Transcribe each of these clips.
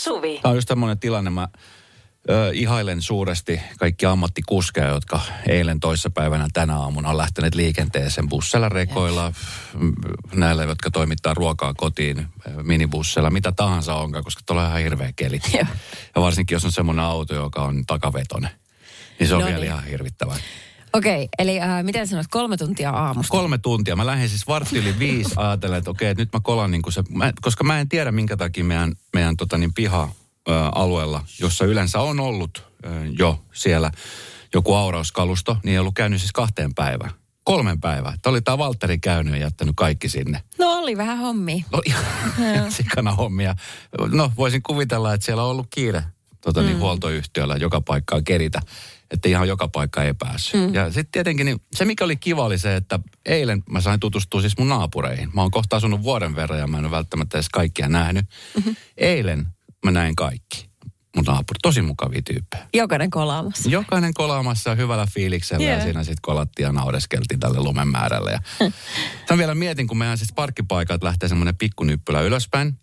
Suvi. Tämä on just tämmöinen tilanne. Mä ö, ihailen suuresti kaikki ammattikuskeja, jotka eilen toissapäivänä tänä aamuna on lähteneet liikenteeseen bussella, rekoilla, näillä, jotka toimittaa ruokaa kotiin, minibussella, mitä tahansa onkaan, koska tuolla on ihan hirveä keli. Joo. Ja varsinkin, jos on semmoinen auto, joka on takavetonen, niin se on No vielä niin. ihan hirvittävää. Okei, eli äh, miten sanot, kolme tuntia aamusta? Kolme tuntia. Mä lähdin siis vartti yli viisi ajatellen, että okei, että nyt mä kolan niin kuin se, mä, koska mä en tiedä minkä takia meidän, meidän tota niin, piha-alueella, jossa yleensä on ollut ö, jo siellä joku aurauskalusto, niin ei ollut käynyt siis kahteen päivään. Kolmen päivää. Tämä oli tämä Valtteri käynyt ja jättänyt kaikki sinne. No oli vähän hommi. No ihan sikana hommia. No voisin kuvitella, että siellä on ollut kiire tota, niin, huoltoyhtiöllä joka paikkaan keritä. Että ihan joka paikka ei päässyt. Mm. Ja sitten tietenkin niin, se, mikä oli kiva, oli se, että eilen mä sain tutustua siis mun naapureihin. Mä oon kohta asunut vuoden verran ja mä en ole välttämättä edes kaikkia nähnyt. Mm-hmm. Eilen mä näin kaikki. Mun naapuri, tosi mukavia tyyppejä. Jokainen kolaamassa. Jokainen kolaamassa hyvällä fiiliksellä yeah. ja siinä sitten kolattiin ja naureskeltiin tälle lumen määrälle. Ja Tämän vielä mietin, kun meidän siis parkkipaikat lähtee semmoinen pikkunippylä ylöspäin.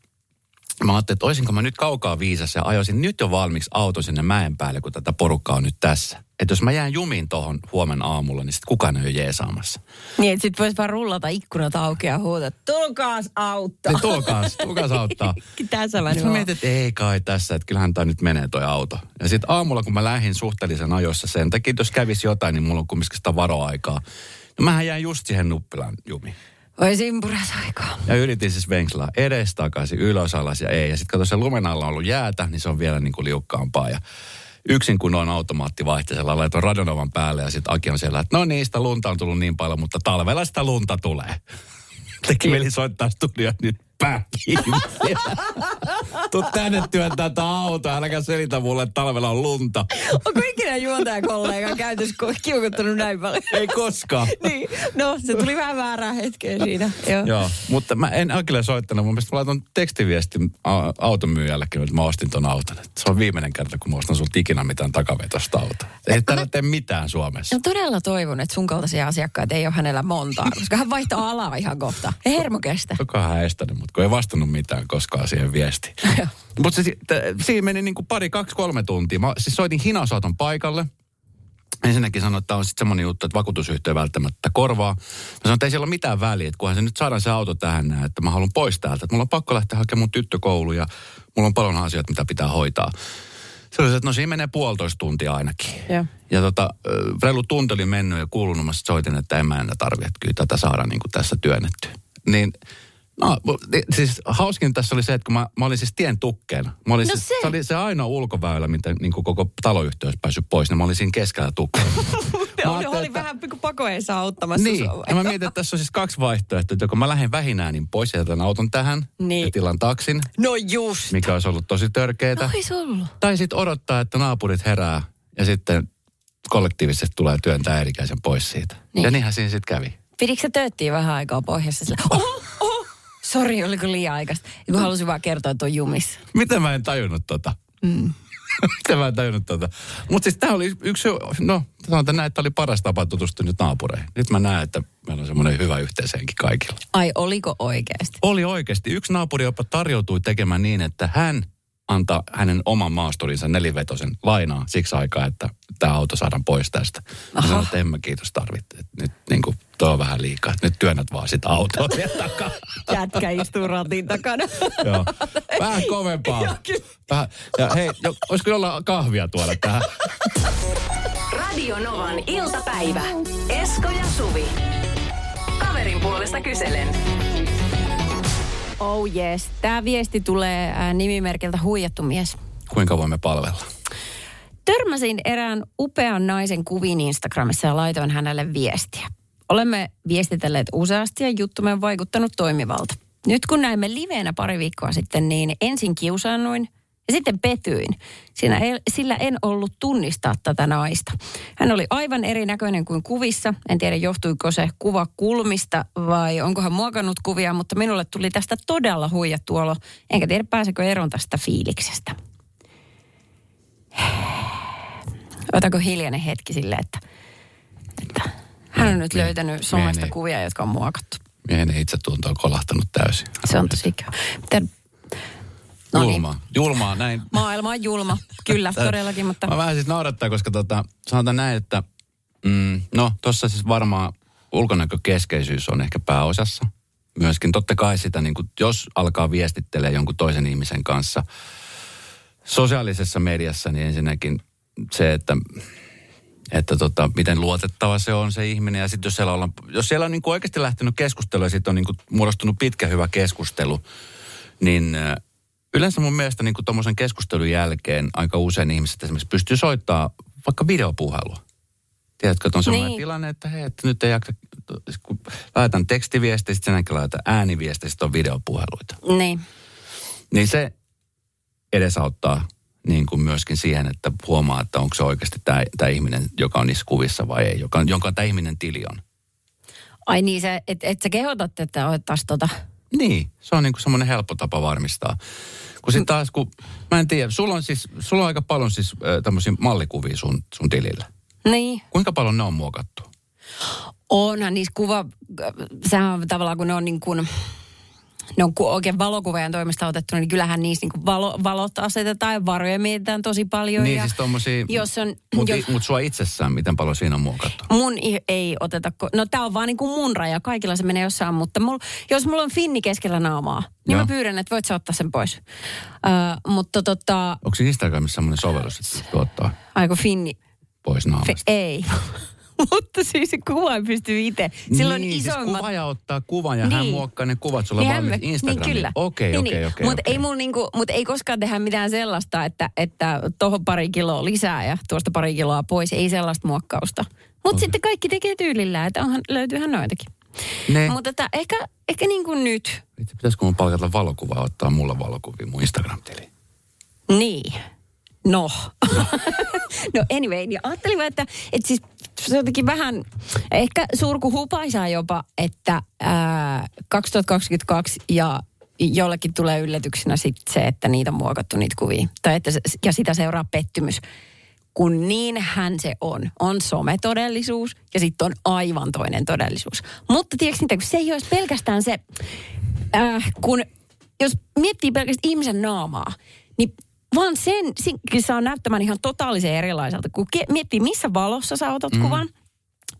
Mä ajattelin, että olisinko mä nyt kaukaa viisas ja ajoisin nyt jo valmiiksi auto sinne mäen päälle, kun tätä porukkaa on nyt tässä. Että jos mä jään jumiin tohon huomenna aamulla, niin sitten kukaan ei ole jeesaamassa. Niin, että sit vois vaan rullata ikkunat auki ja huutaa, tulkaas auttaa. Niin tulkaas, tulkaas auttaa. Tässä mä Sitten mä mietin, että ei kai tässä, että kyllähän tämä nyt menee toi auto. Ja sitten aamulla, kun mä lähdin suhteellisen ajoissa sen takia, jos kävisi jotain, niin mulla on kumminkin sitä varoaikaa. No mähän jäin just siihen nuppilaan jumiin. Oi simpuras aikaa. Ja yritin siis venkslaa edes takaisin, ylös, alas ja ei. Ja sitten kato, se lumen alla on ollut jäätä, niin se on vielä niin kuin liukkaampaa. Ja yksin kun on automaattivaihteisella, laitoin radonovan päälle ja sitten Aki on siellä, että no niin, sitä lunta on tullut niin paljon, mutta talvella sitä lunta tulee. Teki mieli soittaa studioon nyt kiinni. Tuu tänne työntää tätä autoa, äläkä selitä mulle, että talvella on lunta. Onko ikinä juontajakollega käytös kiukuttanut näin paljon? Ei koskaan. niin, no se tuli vähän väärää hetkeä siinä. Joo. Joo, mutta mä en Akille soittanut. Mun mielestä mä laitan tekstiviestin automyyjällekin, että mä ostin ton auton. Et se on viimeinen kerta, kun mä ostan sulta ikinä mitään takavetosta autoa. Ei täällä tee mitään Suomessa. No todella toivon, että sun kaltaisia asiakkaita ei ole hänellä montaa, koska hän vaihtaa alaa ihan kohta. Ei hermo kestä. Joka hän estänyt, mutta kun ei vastannut mitään koskaan siihen viestiin. Joo. mutta siinä meni niin kuin pari, kaksi, kolme tuntia. Mä siis soitin hinausauton paikalle. Ensinnäkin sanoin, että tämä on sitten semmoinen juttu, että vakuutusyhtiö välttämättä korvaa. Mä sanoin, että ei siellä ole mitään väliä, että kunhan se nyt saadaan se auto tähän näin, että mä haluan pois täältä. Että mulla on pakko lähteä hakemaan mun tyttökoulu ja mulla on paljon asioita, mitä pitää hoitaa. Se oli se, että no siinä menee puolitoista tuntia ainakin. Joo. Ja tota, reilu tunti oli mennyt ja kuulunut, mä soitin, että en mä enää tarvi, että kyllä tätä saadaan niin kuin tässä työnnetty. Niin, no ni- siis hauskin tässä oli se, että kun mä, mä olin siis tien tukkeena. Mä olin No siis, se. se oli se ainoa ulkoväylä, mitä niin kuin koko taloyhtiö olisi päässyt pois, niin mä olin siinä keskellä tukkeena. Mä Oli, oli että- vähän kuin pakoeissa auttamassa niin, sua. ja mä mietin, että tässä on siis kaksi vaihtoehtoa, että joko mä lähden vähinäänin pois ja jätän auton tähän Niin. ja tilan taksin, No just. mikä olisi ollut tosi törkeetä. No ois ollut. Tai sitten odottaa, että naapurit herää ja sitten kollektiivisesti tulee työntää erikäisen pois siitä. Niin. Niin. Ja niinhän siinä sitten kävi. Pidikö tööttiin vähän aikaa pohjassa sillä? Oho. Sori, oliko liian aikaista? Kun halusin vaan kertoa, että on jumissa. Miten mä en tajunnut tota? Mm. Miten mä en tajunnut tota? Mutta siis tämä oli yksi, no sanotaan näin, että oli paras tapa tutustua nyt naapureihin. Nyt mä näen, että meillä on semmoinen hyvä yhteishenki kaikilla. Ai, oliko oikeasti? Oli oikeasti. Yksi naapuri jopa tarjoutui tekemään niin, että hän antaa hänen oman maasturinsa nelivetosen lainaa siksi aikaa, että tämä auto saadaan pois tästä. Mä sanoin, että en mä kiitos tarvitse. Et Nyt niin kuin, tuo on vähän liikaa. Nyt työnnät vaan sitä autoa vielä takaa. Jätkä istuu ratin takana. Joo. Vähän kovempaa. Vähän. Ja hei, jo, olisiko jollain kahvia tuoda tähän? Radio Novan iltapäivä. Esko ja Suvi. Kaverin puolesta kyselen. Oh yes. Tämä viesti tulee nimimerkiltä huijattu mies. Kuinka voimme palvella? Törmäsin erään upean naisen kuviin Instagramissa ja laitoin hänelle viestiä. Olemme viestitelleet useasti ja juttumme on vaikuttanut toimivalta. Nyt kun näimme liveenä pari viikkoa sitten, niin ensin kiusaannuin ja sitten petyin. Siinä ei, sillä en ollut tunnistaa tätä naista. Hän oli aivan erinäköinen kuin kuvissa. En tiedä johtuiko se kuva kulmista vai onko hän muokannut kuvia, mutta minulle tuli tästä todella huijattu olo. Enkä tiedä pääsekö eron tästä fiiliksestä. Otako hiljainen hetki sille, että, että hän on nyt Mie- löytänyt somesta miehen- kuvia, jotka on muokattu. Miehen itsetunto on kolahtanut täysin. Se on tosi ikävä. Miten, No niin. Julmaa. Näin. Maailma on julma, kyllä, todellakin, mutta... Mä vähän siis naurattaa, koska tota, sanotaan näin, että mm, no tuossa siis varmaan ulkonäkökeskeisyys on ehkä pääosassa. Myöskin totta kai sitä, niin kuin, jos alkaa viestittelee jonkun toisen ihmisen kanssa sosiaalisessa mediassa, niin ensinnäkin se, että että tota, miten luotettava se on se ihminen. Ja sitten jos siellä, ollaan, jos siellä on niin kuin oikeasti lähtenyt keskustelu ja sitten on niin kuin muodostunut pitkä hyvä keskustelu, niin äh, yleensä mun mielestä niin tuommoisen keskustelun jälkeen aika usein ihmiset esimerkiksi pystyy soittaa vaikka videopuhelua. Tiedätkö, että on sellainen Niin. tilanne, että hei, että nyt ei jaksa, kun laitan tekstiviestiä, sitten sen jälkeen laitan ääniviestiä, sitten on videopuheluita. Niin. Niin se edesauttaa niin kuin myöskin siihen, että huomaa, että onko se oikeasti tämä, tämä ihminen, joka on niissä kuvissa vai ei, joka, jonka tämä ihminen tili on. Ai niin, se, et, et sä kehotat, että otettaisiin tota... Niin, se on niin kuin semmoinen helppo tapa varmistaa. Kun sitten taas, kun, mä en tiedä, sulla on siis, sulla on aika paljon siis äh, tämmöisiä mallikuvia sun, sun tilillä. Niin. Kuinka paljon ne on muokattu? Onhan niissä kuva, sehän on tavallaan kun ne on niin kuin, ne on oikein valokuvaajan toimesta otettu, niin kyllähän niissä niin valo, valot asetetaan ja varoja mietitään tosi paljon. Niin ja siis tommosia, jos on, mutta jos, mut sua itsessään, miten paljon siinä on muokattu? mun ei oteta, no tää on vaan niin kuin mun raja, kaikilla se menee jossain, mutta mul, jos mulla on finni keskellä naamaa, niin Joo. mä pyydän, että voit sä ottaa sen pois. Ö, mutta tota, Onko siinä Instagramissa semmoinen sovellus, että pystyy ottaa aiko finni, pois fe, naamasta? ei. mutta siis se kuva ei pysty itse. Sillä on niin, isoimmat... Siis kuvaaja ottaa kuvan ja hän Niin. muokkaa ne kuvat sulle Niin valmiiksi hän- Instagramiin. Niin kyllä. Okei, Niin, okei, niin. okei. Mutta ei, mulla niinku, mut ei koskaan tehdä mitään sellaista, että, että tuohon pari kiloa lisää ja tuosta pari kiloa pois. Ei sellaista muokkausta. Mutta okay. sitten kaikki tekee tyylillään, että onhan, löytyyhän noitakin. Ne. Mutta että ehkä, ehkä niin kuin nyt. Vitsi, pitäisikö mun palkata valokuvaa ottaa mulle valokuvia mun Instagram-tiliin? Niin. No. no anyway, niin ajattelin että, että siis se jotenkin vähän, ehkä surku hupaisaa jopa, että ää, 2022 ja jollekin tulee yllätyksenä sit se, että niitä on muokattu niitä kuvia. Tai että ja sitä seuraa pettymys. Kun niinhän se on. On sometodellisuus ja sitten on aivan toinen todellisuus. Mutta tiedätkö mitä, kun se ei olisi pelkästään se, äh, kun jos miettii pelkästään ihmisen naamaa, niin vaan sen, sen saa näyttämään ihan totaalisen erilaiselta. Kun ke- miettii, missä valossa sä otat mm. kuvan,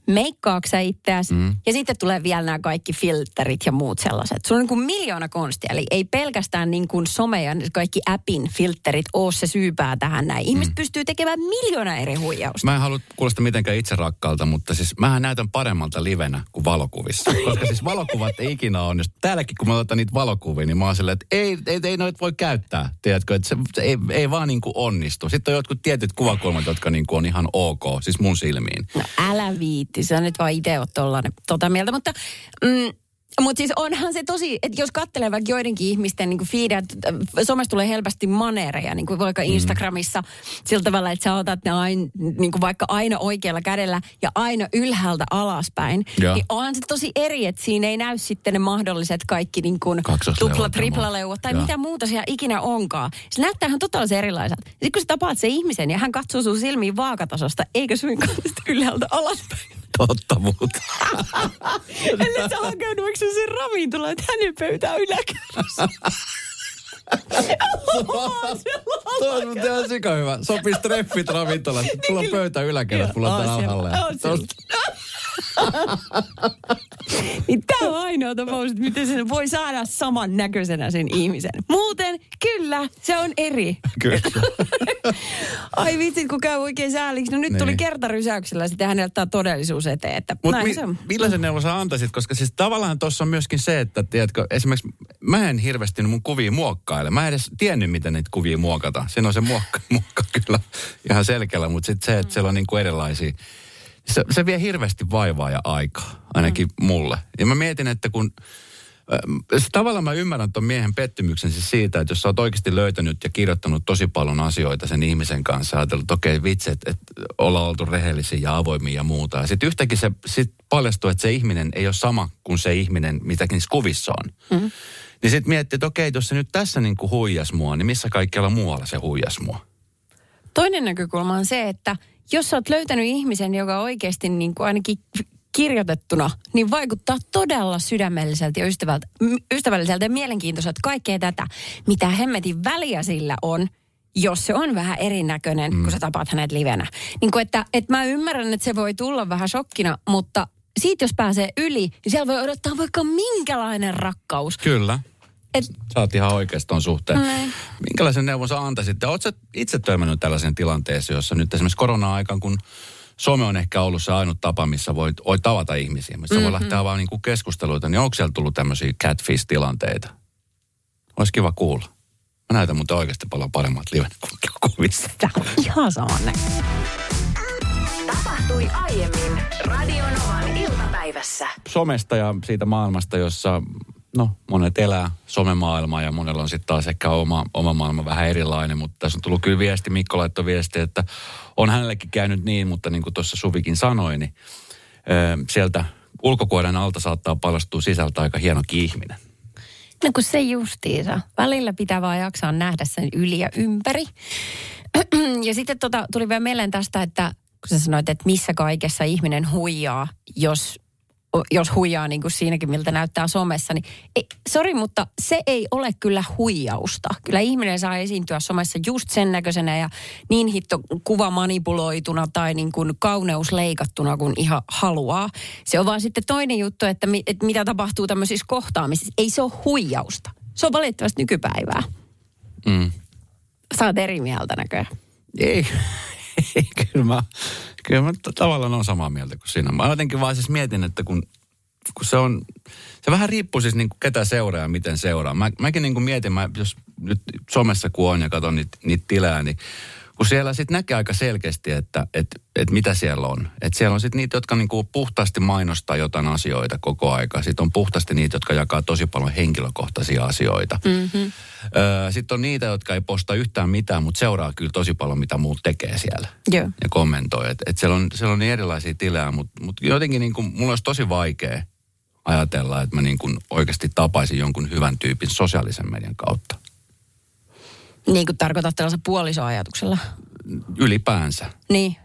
meikkaatko sä itseäsi, mm. ja sitten tulee vielä nämä kaikki filterit ja muut sellaiset. Sulla on niin kuin miljoona konstia, eli ei pelkästään niin kuin some ja kaikki appin filterit ole se syypää tähän näin. Ihmiset mm. pystyy tekemään miljoona eri huijausta. Mä en halua kuulostaa mitenkään itse rakkaalta, mutta siis mähän näytän paremmalta livenä kuin valokuvissa. Koska siis valokuvat ei ikinä onnistu. Täälläkin kun mä otan niitä valokuvia, niin mä oon silleen, että ei, ei, ei noita voi käyttää. Tiedätkö, että se, se ei, ei vaan niin kuin onnistu. Sitten on jotkut tietyt kuvakulmat, jotka niin kuin on ihan ok, siis mun silmiin. No älä viitti, sä nyt vaan itse oot tollanen, tota mieltä. Mutta, mm, mutta siis onhan se tosi, että jos katselee vaikka joidenkin ihmisten niin feedia, somessa tulee helposti maneereja, niin kuin vaikka Instagramissa, sillä tavalla, että sä otat ne aina, niin kuin vaikka aina oikealla kädellä ja aina ylhäältä alaspäin. Joo. Niin onhan se tosi eri, että siinä ei näy sitten ne mahdolliset kaikki niin kuin tupla, ja triplaleuat tai Joo. mitä muuta siellä ikinä onkaan. Se näyttää ihan totaalisen erilaiselta. Sitten kun sä tapaat sen ihmisen ja hän katsoo sun silmiin vaakatasosta, eikö suinkaan ylhäältä alaspäin. Totta muuta. Ellei sä hakenut vaikka sen ravintola, että hänen pöytää yläkerrassa. Toi on ihan sika hyvä. Sopisi treffit ravintolassa. Mulla on pöytä yläkerrassa, mulla on täällä alhaalla. niin tämä on ainoa tapaus, että miten sen voi saada saman näköisenä sen ihmisen. Muuten, kyllä, se on eri. Kyllä. Ai vitsit, kun käy oikein sääliksi. No nyt Niin. tuli kertarysäyksellä, sitten hänelle ottaa todellisuus eteen. Että näin mi- se on. millaisen neuvon sä antaisit? Koska siis tavallaan tuossa on myöskin se, että tiedätkö, esimerkiksi mä en hirveästi mun kuvia muokkaile. Mä en edes tiennyt, miten niitä kuvia muokata. Siinä on se muokka, muokka kyllä ihan selkeällä, mutta sitten se, että siellä on niinku erilaisia. Se, se vie hirveästi vaivaa ja aikaa, ainakin mm. mulle. Ja mä mietin, että kun se Tavallaan mä ymmärrän tuon miehen pettymyksen siis siitä, että jos sä oot oikeasti löytänyt ja kirjoittanut tosi paljon asioita sen ihmisen kanssa, ajatellut, että okei vitsi, että, että ollaan oltu rehellisiä ja avoimia ja muuta. Ja sitten yhtäkkiä se sit paljastuu, että se ihminen ei ole sama kuin se ihminen, mitä niissä kuvissa on. Mm-hmm. Niin sitten miettii, että okei, jos se nyt tässä niin kuin huijas mua, niin missä kaikkialla muualla se huijas mua? Toinen näkökulma on se, että jos sä oot löytänyt ihmisen, joka oikeasti niin kuin ainakin kirjoitettuna, niin vaikuttaa todella sydämelliseltä ja ystävältä, ystävälliseltä ja mielenkiintoiselta kaikkea tätä, mitä hemmetin väliä sillä on, jos se on vähän erinäköinen, mm. kun sä tapaat hänet livenä. Niin kuin että, että mä ymmärrän, että se voi tulla vähän shokkina, mutta siitä jos pääsee yli, niin siellä voi odottaa vaikka minkälainen rakkaus. Kyllä. Et, sä oot ihan oikeasti ton suhteen. Näin. Minkälaisen neuvon sä antaisit? Oletko itse törmännyt tällaisen tilanteeseen, jossa nyt esimerkiksi korona-aikaan, kun some on ehkä ollut se ainut tapa, missä voit, voit tavata ihmisiä, missä mm-hmm. voi lähteä vaan niin keskusteluita, niin onko siellä tullut tämmöisiä catfish-tilanteita? Olisi kiva kuulla. Mä näytän muuten oikeasti paljon paremmat liven kuvissa. Tämä on ihan sama Tapahtui aiemmin Radionovan iltapäivässä. Somesta ja siitä maailmasta, jossa no, monet elää somemaailmaa ja monella on sitten taas ehkä oma, oma maailma vähän erilainen, mutta tässä on tullut kyllä viesti, Mikko laittoi viesti, että on hänellekin käynyt niin, mutta niin kuin tuossa Suvikin sanoi, niin ö, sieltä ulkokuoren alta saattaa paljastua sisältä aika hieno ihminen. No kun se justiinsa. Välillä pitää vaan jaksaa nähdä sen yli ja ympäri. ja sitten tota, tuli vielä mieleen tästä, että kun sä sanoit, että missä kaikessa ihminen huijaa, jos jos huijaa niin kuin siinäkin, miltä näyttää somessa, niin sori, mutta se ei ole kyllä huijausta. Kyllä ihminen saa esiintyä somessa just sen näköisenä ja niin hitto kuva manipuloituna tai niin kuin kauneus leikattuna, kun ihan haluaa. Se on vaan sitten toinen juttu, että, mi, että mitä tapahtuu tämmöisissä kohtaamisissa. Ei se ole huijausta. Se on valitettavasti nykypäivää. Mm. Saat eri mieltä näköjään. Ei, kyllä mä Kyllä mä tavallaan on samaa mieltä kuin sinä. Mä jotenkin vaan siis mietin, että kun, kun se on, se vähän riippuu siis niin kuin ketä seuraa ja miten seuraa. Mä, mäkin niin kuin mietin, mä, jos nyt somessa kun on ja katson niitä, niitä tilejä, niin kun siellä sitten näkee aika selkeästi, että et, et mitä siellä on. Että siellä on sitten niitä, jotka niinku puhtaasti mainostaa jotain asioita koko aika. Sitten on puhtaasti niitä, jotka jakaa tosi paljon henkilökohtaisia asioita. Mm-hmm. sitten on niitä, jotka ei posta yhtään mitään, mutta seuraa kyllä tosi paljon, mitä muut tekee siellä. Yeah. Ja kommentoi. Et, et siellä, on, siellä on niin erilaisia tilejä, mutta mut jotenkin niinku, mulla olisi tosi vaikea ajatella, että mä niinku oikeasti tapaisin jonkun hyvän tyypin sosiaalisen median kautta. Niin kuin tarkoitat tällaisen puolisoajatuksella? Ylipäänsä. Niin,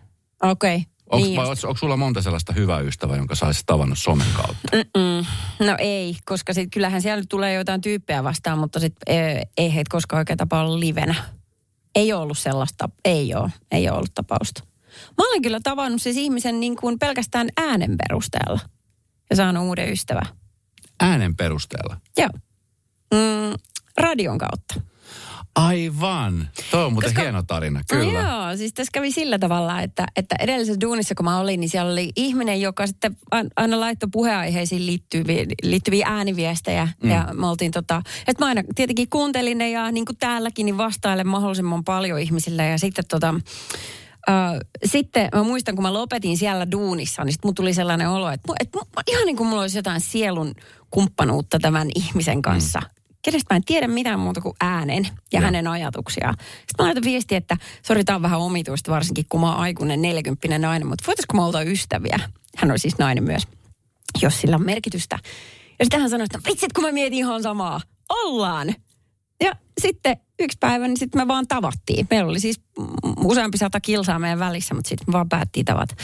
okei. Okay. Onko, niin onko sulla monta sellaista hyvää ystävää, jonka saisi tavannut somen kautta? Mm-mm. No ei, koska sit kyllähän siellä tulee jotain tyyppejä vastaan, mutta sit ei, ei heitä koskaan oikein tapa olla livenä. Ei ole ollut sellaista, ei ole, ei ole ollut tapausta. Mä olen kyllä tavannut siis ihmisen niin kuin pelkästään äänen perusteella ja saanut uuden ystävän. Äänen perusteella? Joo. Mm, radion kautta. Aivan. Tuo on muuten Koska, hieno tarina, kyllä. No joo, siis tässä kävi sillä tavalla, että, että edellisessä duunissa kun mä olin, niin siellä oli ihminen, joka sitten aina laittoi puheenaiheisiin liittyviä, liittyviä ääniviestejä. Mm. Ja me oltiin tota, että mä aina tietenkin kuuntelin ne ja niin kuin täälläkin, niin vastailen mahdollisimman paljon ihmisille. Ja sitten tota, Uh, sitten mä muistan, kun mä lopetin siellä duunissa, niin sitten mun tuli sellainen olo, että, että ihan niin kuin mulla olisi jotain sielun kumppanuutta tämän ihmisen kanssa. Mm kenestä mä en tiedä mitään muuta kuin äänen ja, ja. hänen ajatuksiaan. Sitten mä laitan viesti, että sori, tää on vähän omituista, varsinkin kun mä oon aikuinen 40 nainen, mutta voitaisiko mä olla ystäviä? Hän on siis nainen myös, jos sillä on merkitystä. Ja sitten hän sanoi, että vitsit, kun mä mietin ihan samaa. Ollaan. Ja sitten yksi päivä, niin sitten me vaan tavattiin. Meillä oli siis useampi sata kilsaa meidän välissä, mutta sitten me vaan päättiin tavata.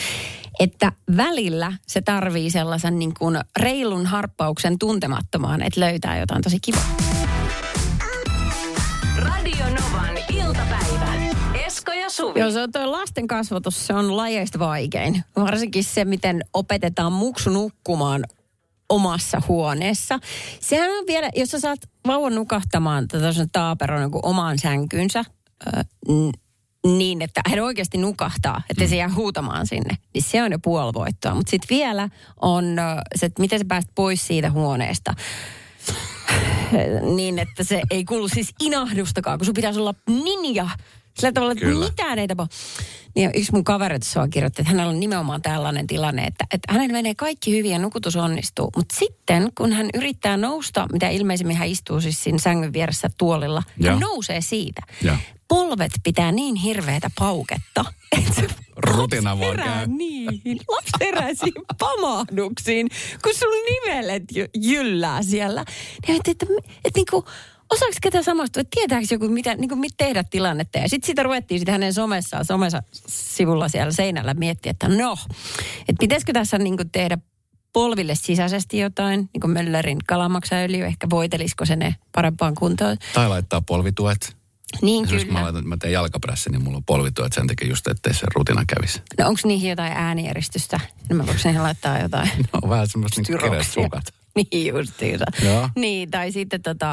Että välillä se tarvii sellaisen niin kuin reilun harppauksen tuntemattomaan, että löytää jotain tosi kivaa. Radio Novan iltapäivä. Esko ja Suvi. Joo, se on tuo lasten kasvatus, se on lajeista vaikein. Varsinkin se, miten opetetaan muksu nukkumaan omassa huoneessa. Sehän on vielä, jos sä saat vauvan nukahtamaan tätä taaperon niin omaan sänkynsä, niin, että hän oikeasti nukahtaa, että mm. se jää huutamaan sinne, niin se on jo puolivoittoa. Mutta sitten vielä on se, että miten sä pääst pois siitä huoneesta niin, että se ei kuulu siis inahdustakaan, kun sun pitäisi olla ninja sillä tavalla, että Kyllä. mitään ei tapahdu. Niin yksi mun kaveri tuossa kirjoitti, että hänellä on nimenomaan tällainen tilanne, että, että hänellä menee kaikki hyvin ja nukutus onnistuu. Mutta sitten, kun hän yrittää nousta, mitä ilmeisemmin hän istuu siis siinä sängyn vieressä tuolilla, ja. hän nousee siitä. Ja. Polvet pitää niin hirveätä pauketta, että se Rutina vaan käy. niihin. Lapsi herää pamahduksiin, kun sun nivelet jyllää siellä. Niin, että, että, että, että niin kuin, osaako ketä samastua, että tietääkö joku, mitä, niin kuin, mitä tehdä tilannetta. Ja sitten sitä ruvettiin sitten hänen somessaan, somessa sivulla siellä seinällä miettiä, että no, että pitäisikö tässä niin kuin tehdä polville sisäisesti jotain, niin kuin Möllerin kalamaksaöljy, ehkä voitelisiko se ne parempaan kuntoon. Tai laittaa polvituet. Niin Esimerkiksi kyllä. mä, laitan, mä teen jalkapressin, niin mulla on polvituet sen takia just, ettei se rutina kävisi. No onko niihin jotain äänieristystä? No mä voiko niihin laittaa jotain? No vähän semmoista niin. Niin justiinsa. Joo. Niin, tai sitten tota,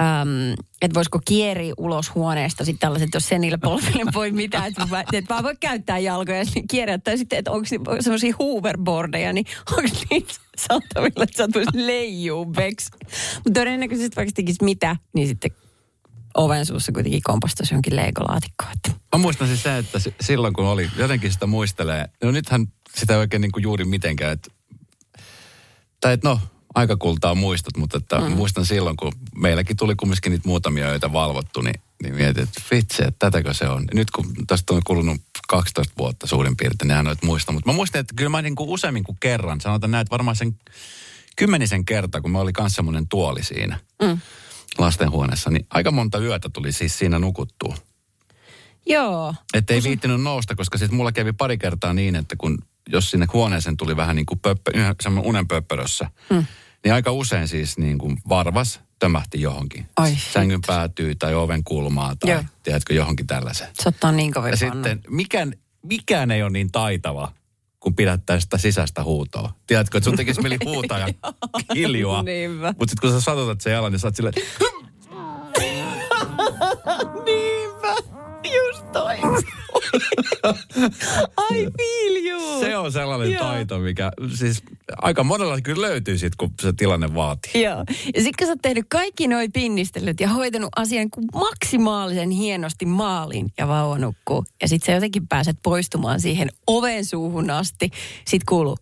äm, että voisiko kieri ulos huoneesta sitten tällaiset, jos sen niillä polville voi mitään, että mä, et vaan voi käyttää jalkoja ja sitten kierrä. Tai sitten, että onko semmoisia hoverboardeja, niin onko niitä saatavilla, että sä leijuu beks. Mutta todennäköisesti vaikka tekisi mitä, niin sitten oven suussa kuitenkin kompastuisi jonkin leigolaatikkoon. Että Mä muistan siis se, että si- silloin kun oli, jotenkin sitä muistelee, no nythän sitä ei oikein niin kuin juuri mitenkään, että, tai että no, aika kultaa muistot, mutta että mm. muistan silloin, kun meilläkin tuli kumminkin niitä muutamia öitä valvottu, niin, niin mietin, että vitsi, että tätäkö se on. Nyt kun tästä on kulunut 12 vuotta suurin piirtein, niin hän noit muista, mutta mä muistan, että kyllä mä niin kuin useammin kuin kerran, sanotaan näin, että varmaan sen kymmenisen kertaa, kun mä oli kanssa semmoinen tuoli siinä Mm. lastenhuoneessa, niin aika monta yötä tuli siis siinä nukuttua. Joo, Että ei viittinyt nousta, koska sitten mulla kävi pari kertaa niin, että kun jos sinne huoneeseen tuli vähän niin kuin pöppö, semmoinen unenpöppörössä, mm. Niin aika usein siis niin kuin varvas tömähti johonkin. Ai. Sängyn päätyy tai oven kulmaa tai Joo. tiedätkö johonkin tällaisen. se ottaa niin kovin Ja panna. sitten mikään, mikään ei ole niin taitava, kun pidättää sitä sisäistä huutoa. Tiedätkö, että sun tekisi mieli huutaa ja kiljua. Mutta sitten kun sä satutat sen jalan, niin sä oot silleen, just toi. I feel you. se on sellainen Joo. taito, mikä siis aika monella kyllä löytyy sit, kun se tilanne vaatii. Joo. Ja sitten kun sä oot tehnyt kaikki noi pinnistelyt ja hoitanut asian kuin maksimaalisen hienosti maaliin ja vauva nukkuu. Ja sitten sä jotenkin pääset poistumaan siihen oven suuhun asti. Sitten kuuluu,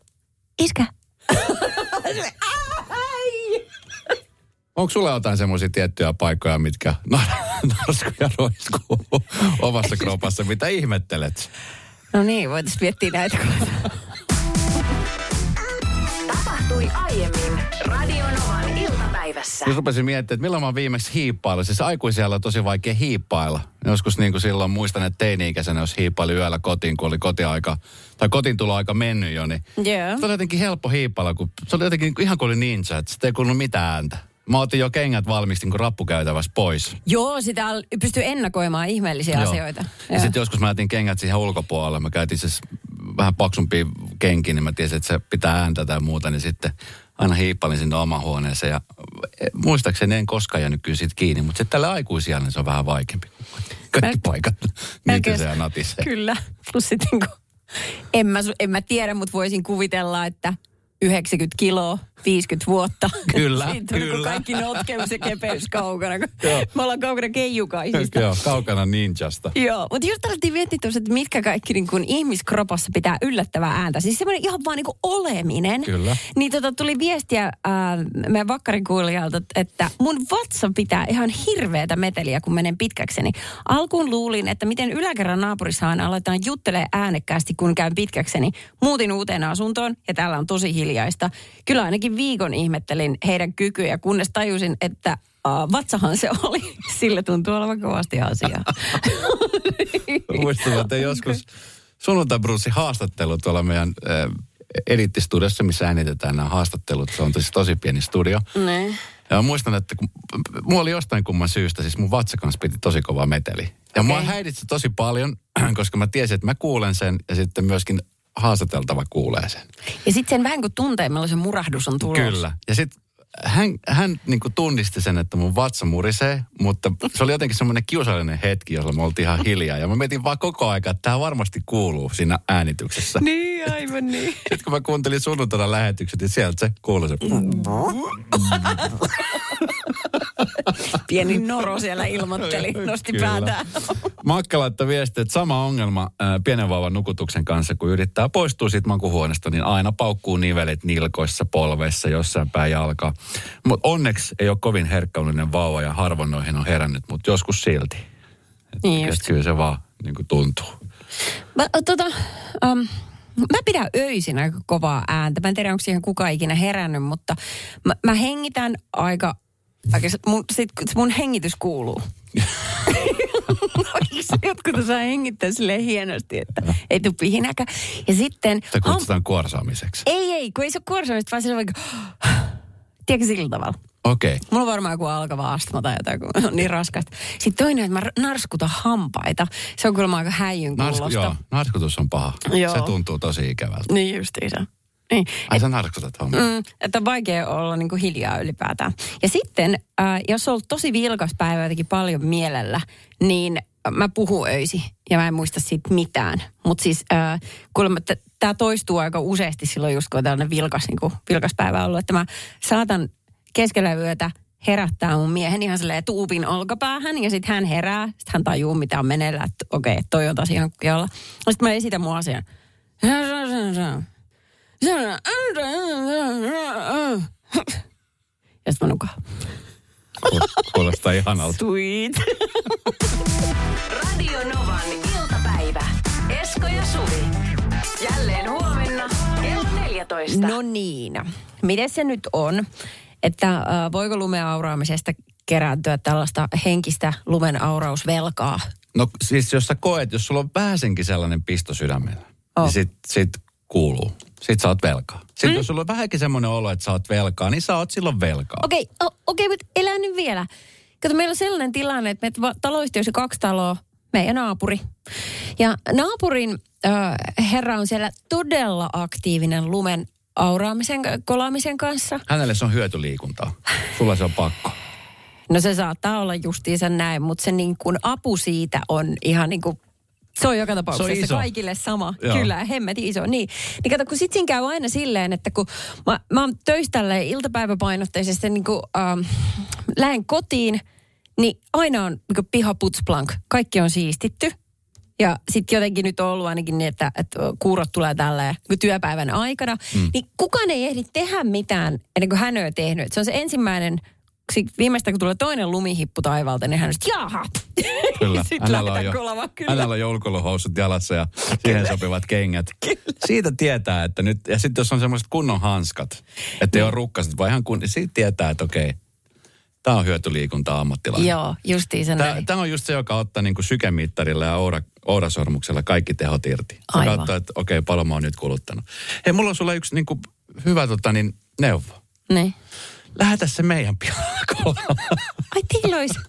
iskä. Onko sulla jotain semmoisia tiettyjä paikkoja, mitkä norskuja roiskuu omassa kropassa, mitä ihmettelet? No niin, voitaisiin miettiä näitä kohtaa. Tapahtui aiemmin Radionovan iltapäivässä. Siis rupesin miettimään, että milloin mä oon viimeksi hiippaillut. Siis aikuisella on tosi vaikea hiippailla. Joskus niin kuin silloin muistan, että teini-ikäisenä, jos hiippaili yöllä kotiin, kun oli kotiaika, tai kotiintuloaika mennyt jo, niin Joo. se oli jotenkin helppo hiippailla, kun se oli jotenkin niin ihan kuin oli ninja, että sitä ei kuulunut mitään ääntä. Mä otin jo kengät valmiiksi niin rappukäytävässä pois. Joo, sitä pystyy ennakoimaan ihmeellisiä Joo. asioita. Ja sitten joskus mä jätin kengät siihen ulkopuolelle. Mä käytin siis vähän paksumpi kenki, niin mä tiesin, että se pitää ääntä tai muuta, niin sitten aina hiippailin sinne omaan huoneeseen. Ja eh, muistaakseni en koskaan jäänyt kyllä siitä kiinni, mutta sitten tällä aikuisijalla niin se on vähän vaikeampi. Kaikki Melkein- paikat niitisee ja natisee. Kyllä. Plus sitten kun, en mä, en mä tiedä, mutta voisin kuvitella, että 90 kiloa, 50 vuotta. Kyllä, Siitä on niin kuin kyllä. kaikki notkeus ja kepeys kaukana. Me ollaan kaukana keijukaisista. Joo, kaukana ninjasta. Joo, mutta just alettiin miettiä tuossa, että mitkä kaikki niin kuin ihmiskropassa pitää yllättävää ääntä. Siis semmoinen ihan vaan niin kuin oleminen. Kyllä. Niin tota, tuli viestiä äh, meidän vakkarin kuulijalta, että mun vatsa pitää ihan hirveätä meteliä, kun menen pitkäkseni. Alkuun luulin, että miten yläkerran naapurissahan aletaan juttelee äänekkäästi, kun käyn pitkäkseni. Muutin uuteen asuntoon ja täällä on tosi hiljaista. Kyllä ainakin viikon ihmettelin heidän kykyjä, kunnes tajusin, että Uh, vatsahan se oli. Sillä tuntuu olevan kovasti asiaa. Muistan, että joskus sunnuntai haastattelu tuolla meidän äh, edittistudiossa, missä äänitetään nämä haastattelut. Se on tosi, tosi pieni studio. Ne. Ja mä muistan, että kun, mulla oli jostain kumman syystä, siis mun vatsa kanssa piti tosi kova meteli. Ja mua Okei. häiritsi tosi paljon, koska mä tiesin, että mä kuulen sen ja sitten myöskin haastateltava kuulee sen. Ja sitten sen vähän kuin tuntee, milloin se murahdus on tulossa. Kyllä. Ja sitten hän, hän niin tunnisti sen, että mun vatsa murisee, mutta se oli jotenkin semmoinen kiusallinen hetki, jolla me oltiin ihan hiljaa. Ja mä mietin vaan koko aika, että tämä varmasti kuuluu siinä äänityksessä. Niin, aivan niin. Sitten kun mä kuuntelin sunnuntaina lähetykset, niin sieltä se kuului se. Pieni noro siellä ilmoitteli, nosti Kyllä. päätään. Makka laittoi viesti, että sama ongelma ää, pienen vauvan nukutuksen kanssa, kun yrittää poistua siitä makuhuoneesta, niin aina paukkuu nivelet nilkoissa, polveissa, jossain päin jalkaa. Mutta onneksi ei ole kovin herkkäuninen vauva ja harvoin noihin on herännyt, mutta joskus silti. Et, Niin just. kyllä se vaan niin kuin tuntuu. Mä, tota, um, mä pidän öisin aika kovaa ääntä. Mä en tiedä, onko siihen kukaan ikinä herännyt, mutta mä, mä hengitän aika mun, sit, mun hengitys kuuluu. Jotkut osaa hengittää silleen hienosti, että ei tuu pihinäkään. Ja sitten... Se kutsutaan kuorsaamiseksi. Ei, ei, kun ei se ole kuorsaamista, vaan se on vaikka... Tiedätkö sillä tavalla? Okei. Okay. Mulla on varmaan joku alkava astma tai jotain, kun on niin raskasta. Sitten toinen, että mä narskutan hampaita. Se on kyllä aika häijyn Narsku, joo, narskutus on paha. Joo. Se tuntuu tosi ikävältä. Niin justiinsa. Niin. Ai sä narskutat homma. Mm, että on vaikea olla niin kuin hiljaa ylipäätään. Ja sitten, äh, jos on ollut tosi vilkas päivä jotenkin paljon mielellä, niin mä puhun öisi ja mä en muista siitä mitään. Mutta siis äh, kuulemma, tämä toistuu aika useasti silloin just kun on tällainen vilkas, niin kuin, vilkas päivä ollut, että mä saatan keskellä yötä herättää mun miehen ihan silleen tuupin olkapäähän ja sitten hän herää, sitten hän tajuu mitä on meneillään, että okei, okay, toi on taas ihan jolla. Sitten mä esitän mun asian. Ja sitten mä nukaan. Kuulostaa ihanalta. Sweet. Radio Novan iltapäivä. Esko ja Suvi. Jälleen huomenna kello 14. No niin. Miten se nyt on, että äh, voiko lumen auraamisesta kerääntyä tällaista henkistä lumen aurausvelkaa? No siis jos sä koet, jos sulla on vähäsenkin sellainen pisto sydämellä, Oh. niin sit, sit kuuluu. Sit sä oot velkaa. Sitten mm. jos sulla on vähänkin semmoinen olo, että sä oot velkaa, niin sä oot silloin velkaa. Okei, okay, okei, okay, mutta elää nyt vielä. Kato, meillä on sellainen tilanne, että meitä va- taloyhtiössä kaksi taloa, meidän naapuri. Ja naapurin äh, herra on siellä todella aktiivinen lumen auraamisen, kolaamisen kanssa. Hänelle se on hyötyliikuntaa. Sulla se on pakko. No se saattaa olla justiinsa näin, mutta se niin kuin apu siitä on ihan niin kuin se on joka tapauksessa iso. kaikille sama. Joo. Kyllä, hemmetin iso. Niin, niin kato, kun sit siinä käy aina silleen, että kun mä, mä oon töissä tälleen iltapäiväpainotteisesti niin kuin, ähm, lähden kotiin, niin aina on niin piha putsplank. Kaikki on siistitty. Ja sitten jotenkin nyt on ollut ainakin niin, että, että kuurot tulee tällä työpäivän aikana. Mm. Niin kukaan ei ehdi tehdä mitään ennen kuin hän on tehnyt. Et Se on se ensimmäinen, viimeistä kun tulee toinen lumihippu taivaalta, niin hän on sitten, jaha. Kyllä. Hänellä on, jo, kolamaan, kyllä. hänellä on jalassa ja siihen sopivat kengät. Siitä tietää, että nyt, ja sitten jos on semmoiset kunnon hanskat, että ei ole rukkaset, vaan ihan kun, niin siitä tietää, että okei, tämä on hyötyliikuntaa ammattilainen. Joo, justiin sen näin. Tämä on just se, joka ottaa niin sykemittarilla ja oura, ourasormuksella kaikki tehot irti. Se Aivan. katsoo, että okei, paljon mä oon nyt kuluttanut. Hei, mulla on sulle yksi niin kuin hyvä tota, niin, neuvo. Niin. Lähetä se meidän pihalla Ai teillä olisi.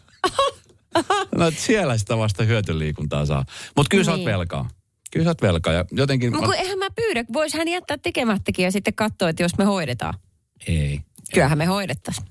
No, siellä sitä vasta hyötyliikuntaa saa. Mutta kyllä niin. sä oot Niin. velkaa. Kyllä sä oot velkaa. Ja jotenkin... Mutta kun eihän mä pyydä, vois hän jättää tekemättäkin ja sitten katsoa, että jos me hoidetaan. Ei. Kyllähän me hoidettaisiin.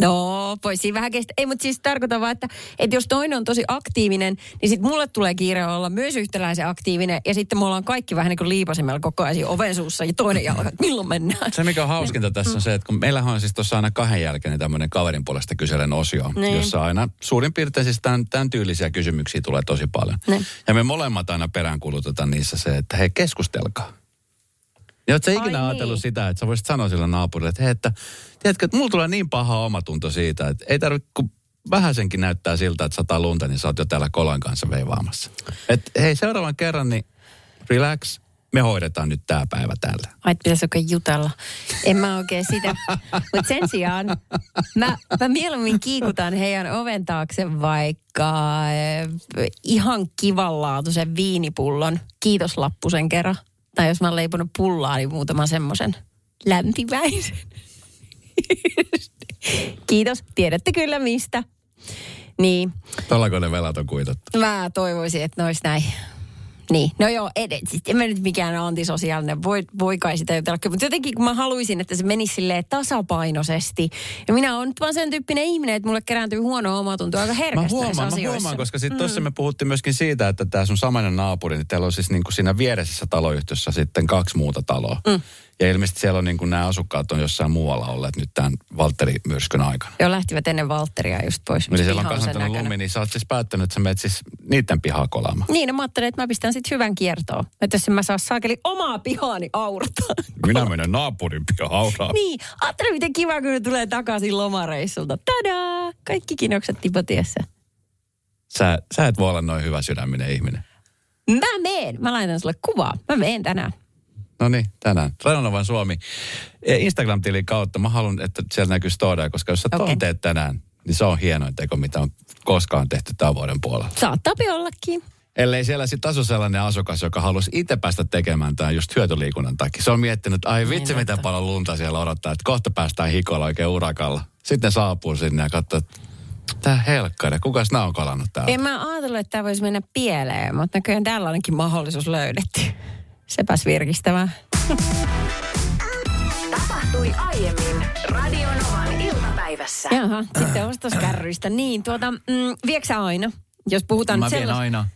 No, voi siinä vähän kestä. Ei, mutta siis tarkoitan vaan, että, että jos toinen on tosi aktiivinen, niin sitten mulle tulee kiire olla myös yhtäläisen aktiivinen. Ja sitten me ollaan kaikki vähän niin kuin liipasimella koko ajan oven suussa ja toinen jalka, että milloin mennään. Se, mikä on hauskinta tässä on se, että kun meillähän on siis tuossa aina kahden jälkeen tämmöinen kaverin puolesta kyselen osio, Niin. jossa aina suurin piirtein siis tämän, tämän tyylisiä kysymyksiä tulee tosi paljon. Niin. Ja me molemmat aina peräänkulutetaan niissä se, että hei, keskustelkaa. Ja oot sä Ai ikinä niin. ajatellut sitä, että sä voisit sanoa sille naapurille, että hei, että tiedätkö, että mulla tulee niin paha omatunto siitä, että ei tarvitse, kun vähäsenkin näyttää siltä, että sataa lunta, niin sä oot jo täällä kolan kanssa veivaamassa. Et hei, seuraavan kerran, niin relax, me hoidetaan nyt tää päivä täällä. Ai, että pitäisi oikein jutella. En mä oikein sitä. Mutta sen sijaan mä, mä mieluummin kiikutan heidän oven taakse vaikka eh, ihan kivanlaatuisen viinipullon kiitoslappusen kerran. Tai jos mä oon leiponut pullaa, niin muutaman semmoisen lämpimäisen. Kiitos, tiedätte kyllä mistä. Niin, Tuollako ne velat on kuitattu? Mä toivoisin, että ne olisi näin. Niin, no joo, siis en mä nyt mikään antisosiaalinen, voi, voi kai sitä jutella. Mutta jotenkin kun mä haluaisin, että se menisi silleen tasapainoisesti. Ja minä olen nyt vaan sen tyyppinen ihminen, että mulle kerääntyy huono omatunto aika Mä herkästi näissä huomaan, mä huomaan, koska sitten tuossa me puhuttiin myöskin siitä, että tämä sun samainen naapuri, niin teillä on siis niinku siinä vieressässä taloyhtiössä sitten kaksi muuta taloa. Mm. Ja ilmeisesti siellä on niin kuin nämä asukkaat on jossain muualla olleet nyt tämän Valtteri-myrskyn aikana. Joo, lähtivät ennen Valtteria just pois. Eli siellä on näköinen. lumi, niin sä oot siis päättänyt, että sä menet siis niiden pihaa kolaamaan. Niin, no mä ajattelin, että mä pistän sitten hyvän kiertoon. Että jos en mä saa saakeli omaa pihaani aurata. Minä menen naapurin pihaan haudaan. niin, ajattele miten kiva, kun ne tulee takaisin lomareissulta. Tadaa! Kaikki kinokset tipotiessä. Sä, sä et voi olla noin hyvä sydäminen ihminen. Mä meen. Mä laitan sulle kuvaa. Mä meen tänään. No niin, tänään. Radionovan Suomi. E, Instagram-tilin kautta mä haluan, että siellä näkyy storia, koska jos sä ton teet tänään, niin se on hienoin teko, mitä on koskaan tehty tämän vuoden puolella. Saattaa ollakin. Ellei siellä sitten asu sellainen asukas, joka halusi itse päästä tekemään tämän just hyötyliikunnan takia. Se on miettinyt, että ai vitsi Niin, mitä että- paljon lunta siellä odottaa, että kohta päästään hikolla oikein urakalla. Sitten ne saapuu sinne ja katsoo, että tää helkkari, kukas nää on kalannut täällä? En mä ajatellut, että tämä voisi mennä pieleen, mutta näköjään täällä onkin mahdollisuus löydetty. Sepäs virkistävää. Tapahtui aiemmin Radionovan iltapäivässä. Jaha, sitten ostoskärryistä. Niin, tuota, mm, vieksä aina? Jos puhutaan Mä vien sellas- aina.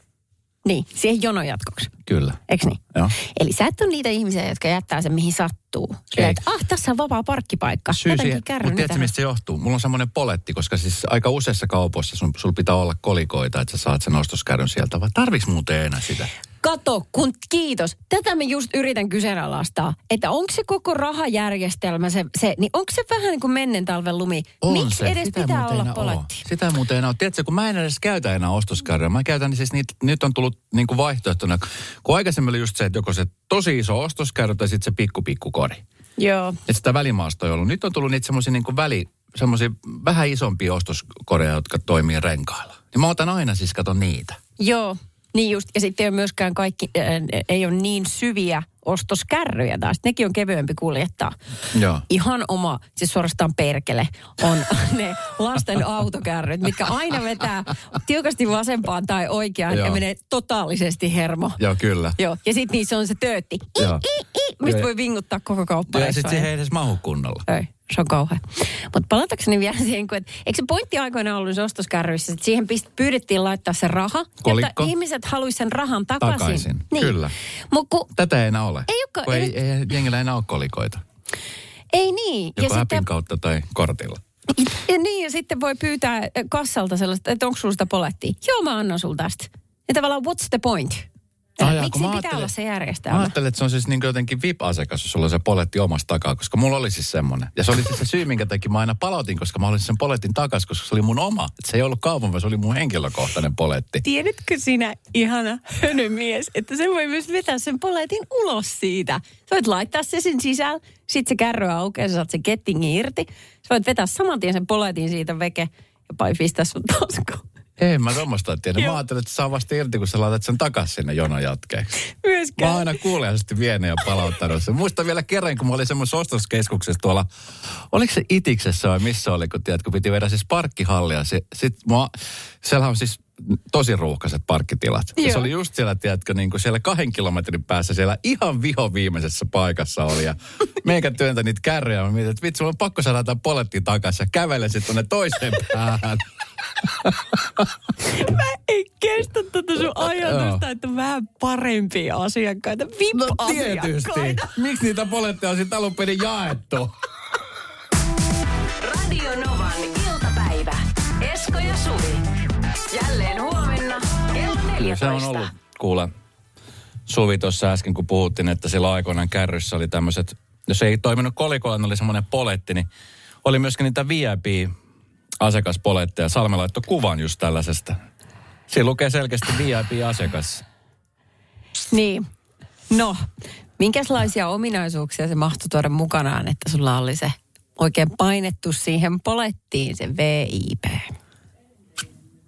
Niin, siihen jonon jatkoksi. Kyllä. Eikö niin? Joo. Eli sä et ole niitä ihmisiä, jotka jättää sen mihin sattuu. Sillä, Ei. että ah, tässä on vapaa parkkipaikka. Syy siihen, kärryn mutta tiedätkö mistä se johtuu? Mulla on semmoinen poletti, koska siis aika useissa kaupoissa sun, sul pitää olla kolikoita, että sä saat sen ostoskärryn sieltä. Vai tarviks muuten enää sitä? Kato, kun kiitos. Tätä mä just yritän kyseenalaistaa, että onko se koko rahajärjestelmä se, se niin onko se vähän niin kuin mennen talven lumi? On Miksi se. edes Sitä pitää olla oo. poletti? Sitä muuten enää ole. Tiedätkö, kun mä en edes käytä enää ostoskärryä. Mä käytän siis niitä, nyt on tullut niin kuin vaihtoehtona. Kun aikaisemmin oli just se, että joko se tosi iso ostoskärry tai sitten se pikku pikku kori. Joo. Että sitä välimaastoa ei ollut. Nyt on tullut niitä semmoisia niin väli, semmoisia vähän isompia ostoskoreja, jotka toimii renkailla. Niin mä otan aina siis katon niitä. Joo, niin just. Ja sitten ei ole myöskään kaikki, äh, ei ole niin syviä ostoskärryjä taas. Nekin on kevyempi kuljettaa. Joo. Ihan oma, siis suorastaan perkele, on ne lasten autokärryt, mitkä aina vetää tiukasti vasempaan tai oikeaan ja Joo. menee totaalisesti hermo. Joo, kyllä. Joo, ja sitten niissä on se töötti, I, i, i, mistä Joo. voi vinguttaa koko Ja kauppareissua. sitten siihen ei edes mahu kunnolla. Ei, se on kauhea. Mutta palatakseni vielä siihen, kun, et, eikö se pointti aikoina ollut niissä ostoskärryissä, että siihen pyydettiin laittaa se raha, Kolikko. jotta ihmiset haluaisivat sen rahan takaisin. Takaisin, Niin. kyllä. Mutta kun, Tätä ei enää ole. Ei olekaan, ei ei, ei, jengillä enää ole kolikoita. ei niin. Joko ja appin sitten, kautta tai kortilla. ja niin, ja sitten voi pyytää kassalta sellaista, että onko sulla sitä polettia. Joo, mä annan sulla tästä. Ja tavallaan, what's the point? Ai jaa, Miksi mä pitää olla se Mä järjestelmä? ajattelin, että se on siis niin jotenkin VIP-asiakas, jos sulla on se poletti omasta takaa, koska mulla oli siis semmoinen. Ja se oli siis se syy, minkä takia mä aina palautin, koska mä olisin sen poletin takas, koska se oli mun oma. Et se ei ollut kaupan, vaan se oli mun henkilökohtainen poletti. Tiedätkö sinä, ihana hönömies, että se voi myös vetää sen poletin ulos siitä. Sä voit laittaa se sen sisällä, sit se kärry aukeaa, sä saat sen kettingin irti. Sä voit vetää saman tien sen poletin siitä veke ja pistää sun taskuun. Ei mä tuommoista tiedä. Mä Joo. ajattelin, että saa vasta irti, kun sä laitat sen takas sinne jonon jatkeeksi. Mä Myöskään. oon aina kuuliaisesti vienyt ja palauttanut sen. Muistan vielä kerran, kun mä olin semmoisessa ostoskeskuksessa tuolla, oliko se Itiksessä vai missä oli, kun, tiedät, kun piti vedä siis parkkihallia. Se, sit mua, siellä on siis tosi ruuhkaiset parkkitilat. Ja se Joo. oli just siellä, tiedätkö, niin kuin siellä kahden kilometrin päässä siellä ihan viho viimeisessä paikassa oli. Ja meikä työntä niitä kärryjä. Mä mietin, että vitsi, mulla on pakko saada tämä poletti takaisin ja kävelen sitten tuonne toiseen päähän. Mä en kestä tätä sun ajatusta, että on vähän parempia asiakkaita. No VIP-asiakkaita. tietysti. Miksi niitä poletteja on sitten alun perin jaettu? Radio Novan iltapäivä. Esko ja Suvi. Jälleen huomenna kello 14. Kyllä se on ollut, kuule, Suvi tuossa äsken, kun puhuttiin, että sillä aikoinaan kärryssä oli tämmöiset, jos ei toiminut kolikolla, niin oli semmoinen poletti, niin oli myöskin niitä VIP-asiakaspoletteja. Salme laittoi kuvan just tällaisesta. Siinä lukee selkeästi VIP-asiakas. Niin. No, minkälaisia ominaisuuksia se mahtoi tuoda mukanaan, että sulla oli se oikein painettu siihen polettiin se VIP?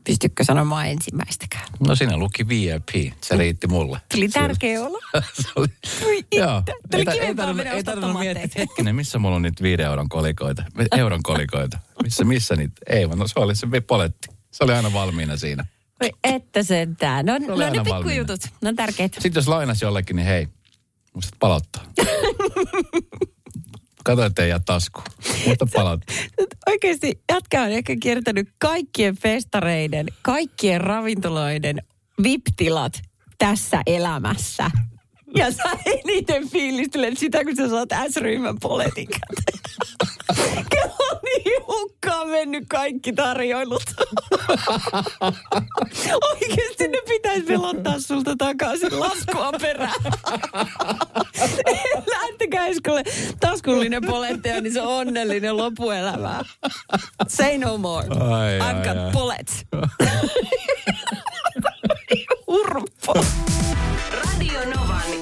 Pystytkö sanomaan ensimmäistäkään? No siinä luki VIP, se riitti mulle. Tuli tärkeä olla. se oli, Oi joo. Tuli Ei, ei tarvinnut, ei tarvinnut miettiä, että hetkinen, missä mulla on niitä viiden euron kolikoita, euron kolikoita. Missä, missä niitä? Ei, vaan no se oli se poletti. Se oli aina valmiina siinä. Oi että sentään. No, no oli ne pikkujutut. Ne on tärkeitä. Sitten jos lainasi jollekin, niin hei, muistat palauttaa. Kato, ettei jää taskuun. Muista palauttaa. Nyt Oikeasti jätkä on ehkä kiertänyt kaikkien festareiden, kaikkien ravintoloiden VIP-tilat tässä elämässä. Ja sä eniten fiilistelet sitä, kun sä saat S-ryhmän poletin käteen. Kello on niin hukkaan mennyt kaikki tarjoilut. Oikeasti ne pitäisi pelottaa sulta takaisin laskua perään. Lähtekää Eskolle taskullinen poletteja, niin se on onnellinen lopuelämää. Say no more. Ai, I've ai, got ai. bullets. Urpo. Radio Novan